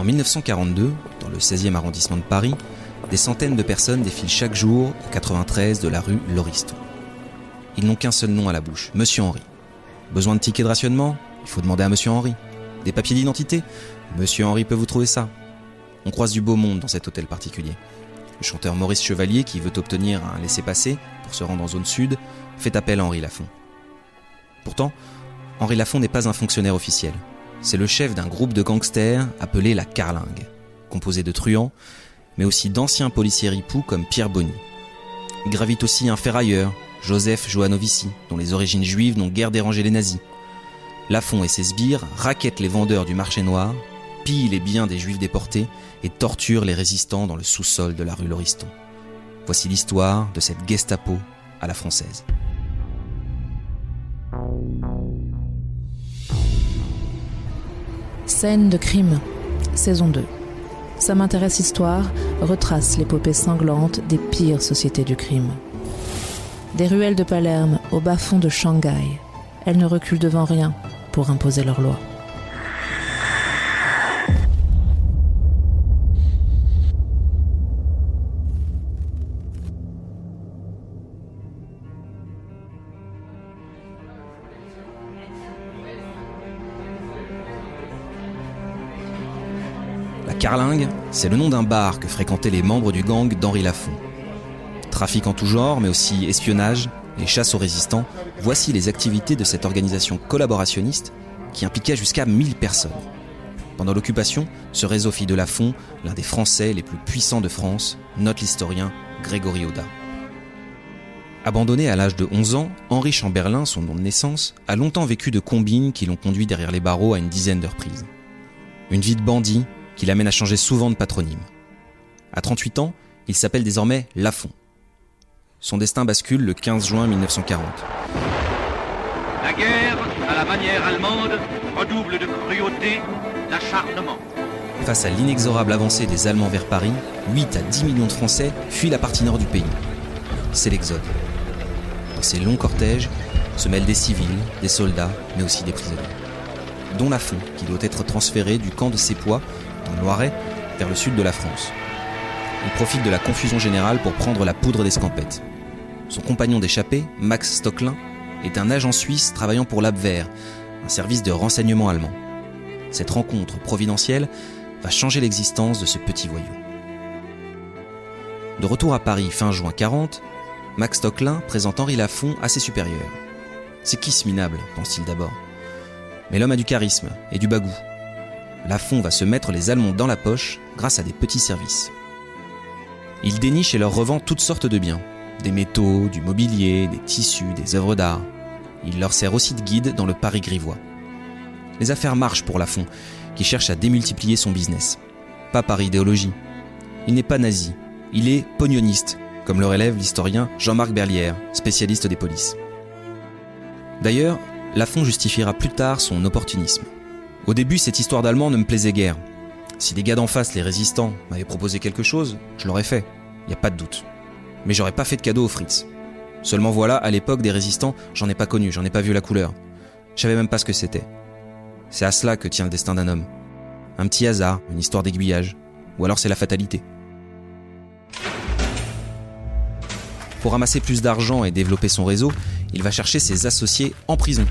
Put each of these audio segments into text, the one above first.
En 1942, dans le 16e arrondissement de Paris, des centaines de personnes défilent chaque jour au 93 de la rue Lauriston. Ils n'ont qu'un seul nom à la bouche, Monsieur Henri. Besoin de tickets de rationnement? Il faut demander à Monsieur Henri. Des papiers d'identité? Monsieur Henri peut vous trouver ça. On croise du beau monde dans cet hôtel particulier. Le chanteur Maurice Chevalier, qui veut obtenir un laissez-passer pour se rendre en zone sud, fait appel à Henri Lafont. Pourtant, Henri Lafont n'est pas un fonctionnaire officiel. C'est le chef d'un groupe de gangsters appelé la Carlingue, composé de truands, mais aussi d'anciens policiers ripoux comme Pierre Bonny. Il gravite aussi un ferrailleur, Joseph Joanovici, dont les origines juives n'ont guère dérangé les nazis. Lafont et ses sbires raquettent les vendeurs du marché noir, pillent les biens des juifs déportés et torturent les résistants dans le sous-sol de la rue Lauriston. Voici l'histoire de cette Gestapo à la française. Scène de crime, saison 2. Ça m'intéresse histoire retrace l'épopée sanglante des pires sociétés du crime. Des ruelles de Palerme au bas-fond de Shanghai, elles ne reculent devant rien pour imposer leurs lois. Carlingue, c'est le nom d'un bar que fréquentaient les membres du gang d'Henri Lafont. Trafic en tout genre, mais aussi espionnage et chasse aux résistants, voici les activités de cette organisation collaborationniste qui impliquait jusqu'à 1000 personnes. Pendant l'occupation, ce réseau fit de Lafont l'un des Français les plus puissants de France, note l'historien Grégory Oda. Abandonné à l'âge de 11 ans, Henri Chamberlain, son nom de naissance, a longtemps vécu de combines qui l'ont conduit derrière les barreaux à une dizaine de reprises. Une vie de bandit qui l'amène à changer souvent de patronyme. À 38 ans, il s'appelle désormais Lafont. Son destin bascule le 15 juin 1940. La guerre, à la manière allemande, redouble de cruauté, d'acharnement. Face à l'inexorable avancée des Allemands vers Paris, 8 à 10 millions de Français fuient la partie nord du pays. C'est l'exode. Dans ces longs cortèges se mêlent des civils, des soldats, mais aussi des prisonniers. Dont Lafont, qui doit être transféré du camp de Sépois, le Loiret, vers le sud de la France. Il profite de la confusion générale pour prendre la poudre d'escampette. Son compagnon d'échappée, Max Stocklin, est un agent suisse travaillant pour l'Abwehr, un service de renseignement allemand. Cette rencontre providentielle va changer l'existence de ce petit voyou. De retour à Paris fin juin 40, Max Stocklin présente Henri Lafont à ses supérieurs. C'est qui ce minable pense-t-il d'abord. Mais l'homme a du charisme et du bagou. Lafont va se mettre les Allemands dans la poche grâce à des petits services. Il déniche et leur revend toutes sortes de biens. Des métaux, du mobilier, des tissus, des œuvres d'art. Il leur sert aussi de guide dans le Paris grivois. Les affaires marchent pour Lafont, qui cherche à démultiplier son business. Pas par idéologie. Il n'est pas nazi. Il est pognoniste, comme le relève l'historien Jean-Marc Berlière, spécialiste des polices. D'ailleurs, Lafont justifiera plus tard son opportunisme. Au début, cette histoire d'Allemand ne me plaisait guère. Si des gars d'en face, les résistants, m'avaient proposé quelque chose, je l'aurais fait, y a pas de doute. Mais j'aurais pas fait de cadeau aux Fritz. Seulement voilà, à l'époque des résistants, j'en ai pas connu, j'en ai pas vu la couleur. Je savais même pas ce que c'était. C'est à cela que tient le destin d'un homme. Un petit hasard, une histoire d'aiguillage, ou alors c'est la fatalité. Pour ramasser plus d'argent et développer son réseau, il va chercher ses associés en prison.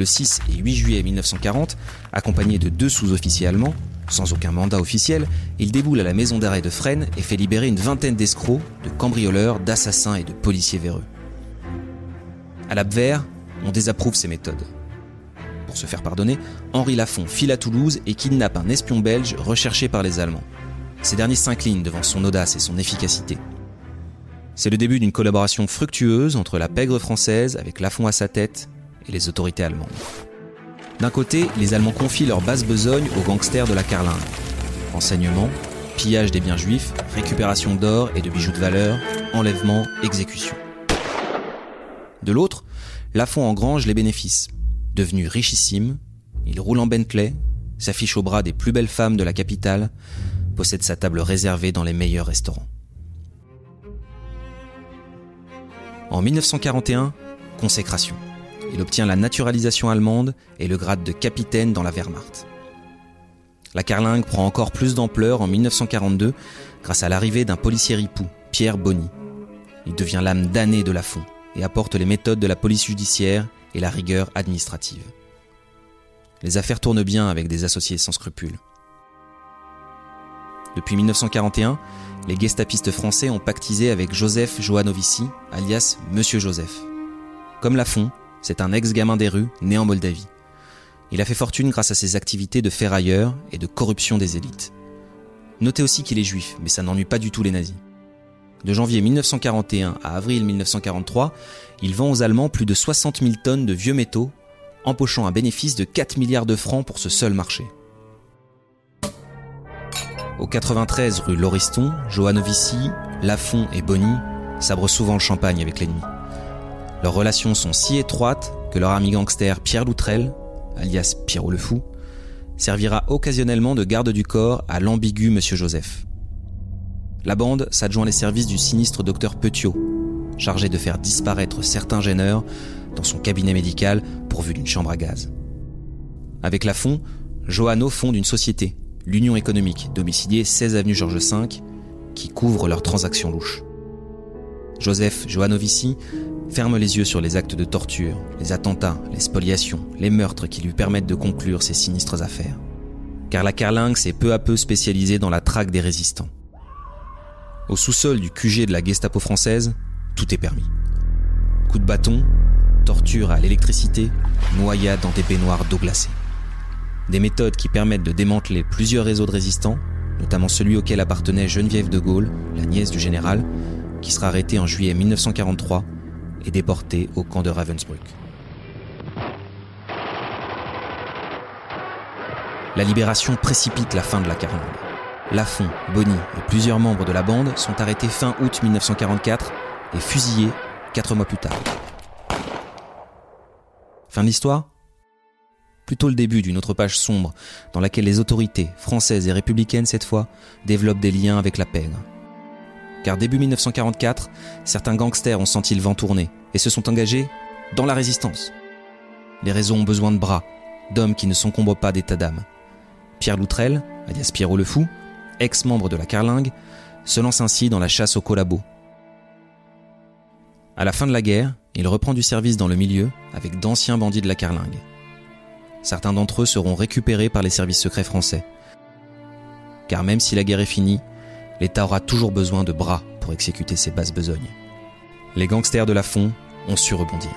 Le 6 et 8 juillet 1940, accompagné de deux sous-officiers allemands, sans aucun mandat officiel, il déboule à la maison d'arrêt de Fresnes et fait libérer une vingtaine d'escrocs, de cambrioleurs, d'assassins et de policiers véreux. À l'Abwehr, on désapprouve ces méthodes. Pour se faire pardonner, Henri Lafont file à Toulouse et kidnappe un espion belge recherché par les Allemands. Ces derniers s'inclinent devant son audace et son efficacité. C'est le début d'une collaboration fructueuse entre la pègre française, avec Lafont à sa tête, et les autorités allemandes. D'un côté, les Allemands confient leur basse besogne aux gangsters de la Carlingue. Renseignement, pillage des biens juifs, récupération d'or et de bijoux de valeur, enlèvement, exécution. De l'autre, Lafont engrange les bénéfices. Devenu richissime, il roule en Bentley, s'affiche au bras des plus belles femmes de la capitale, possède sa table réservée dans les meilleurs restaurants. En 1941, consécration. Il obtient la naturalisation allemande et le grade de capitaine dans la Wehrmacht. La carlingue prend encore plus d'ampleur en 1942 grâce à l'arrivée d'un policier ripou, Pierre Bonny. Il devient l'âme damnée de Lafont et apporte les méthodes de la police judiciaire et la rigueur administrative. Les affaires tournent bien avec des associés sans scrupules. Depuis 1941, les gestapistes français ont pactisé avec Joseph Joanovici, alias Monsieur Joseph. Comme Lafont, c'est un ex-gamin des rues né en Moldavie. Il a fait fortune grâce à ses activités de ferrailleur et de corruption des élites. Notez aussi qu'il est juif, mais ça n'ennuie pas du tout les nazis. De janvier 1941 à avril 1943, il vend aux Allemands plus de 60 000 tonnes de vieux métaux, empochant un bénéfice de 4 milliards de francs pour ce seul marché. Au 93 rue Lauriston, Johannovici, Lafont et Bonny sabrent souvent le champagne avec l'ennemi. Leurs relations sont si étroites que leur ami gangster Pierre Loutrel, alias Pierrot le Fou, servira occasionnellement de garde du corps à l'ambigu Monsieur Joseph. La bande s'adjoint les services du sinistre docteur Petiot, chargé de faire disparaître certains gêneurs dans son cabinet médical pourvu d'une chambre à gaz. Avec Lafont, Johanno fonde une société, l'Union économique, domiciliée 16 avenue Georges V, qui couvre leurs transactions louches. Joseph Johannovici ferme les yeux sur les actes de torture, les attentats, les spoliations, les meurtres qui lui permettent de conclure ces sinistres affaires. Car la carlingue s'est peu à peu spécialisée dans la traque des résistants. Au sous-sol du QG de la Gestapo française, tout est permis. Coups de bâton, torture à l'électricité, noyade dans des baignoires d'eau glacée. Des méthodes qui permettent de démanteler plusieurs réseaux de résistants, notamment celui auquel appartenait Geneviève de Gaulle, la nièce du général, qui sera arrêtée en juillet 1943 et déporté au camp de Ravensbrück. La libération précipite la fin de la carlingue. Lafont, Bonny et plusieurs membres de la bande sont arrêtés fin août 1944 et fusillés quatre mois plus tard. Fin de l'histoire? Plutôt le début d'une autre page sombre dans laquelle les autorités, françaises et républicaines cette fois, développent des liens avec la pègre car début 1944, certains gangsters ont senti le vent tourner et se sont engagés dans la résistance. Les réseaux ont besoin de bras, d'hommes qui ne s'encombrent pas d'état d'âme. Pierre Loutrel, alias Pierrot le Fou, ex-membre de la Carlingue, se lance ainsi dans la chasse aux collabos. À la fin de la guerre, il reprend du service dans le milieu avec d'anciens bandits de la Carlingue. Certains d'entre eux seront récupérés par les services secrets français. Car même si la guerre est finie, l'État aura toujours besoin de bras pour exécuter ses basses besognes. Les gangsters de la Fond ont su rebondir.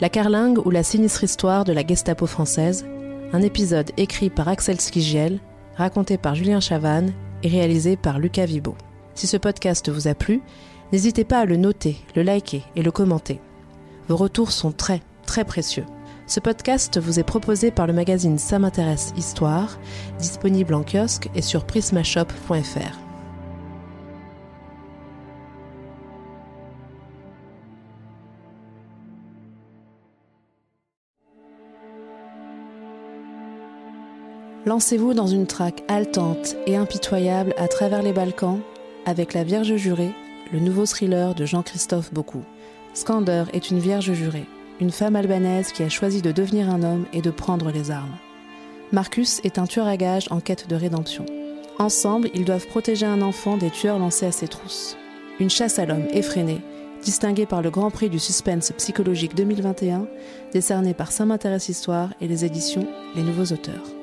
La Carlingue ou la sinistre histoire de la Gestapo française, un épisode écrit par Axel Skigiel, raconté par Julien Chavannes et réalisé par Lucas Vibo. Si ce podcast vous a plu, n'hésitez pas à le noter, le liker et le commenter. Vos retours sont très, très précieux. Ce podcast vous est proposé par le magazine Ça m'intéresse Histoire, disponible en kiosque et sur prismashop.fr. Lancez-vous dans une traque haletante et impitoyable à travers les Balkans avec La Vierge jurée, le nouveau thriller de Jean-Christophe Beaucoup. Skander est une vierge jurée une femme albanaise qui a choisi de devenir un homme et de prendre les armes. Marcus est un tueur à gages en quête de rédemption. Ensemble, ils doivent protéger un enfant des tueurs lancés à ses trousses. Une chasse à l'homme effrénée, distinguée par le Grand Prix du suspense psychologique 2021, décerné par Saint m'intéresse Histoire et les éditions Les Nouveaux Auteurs.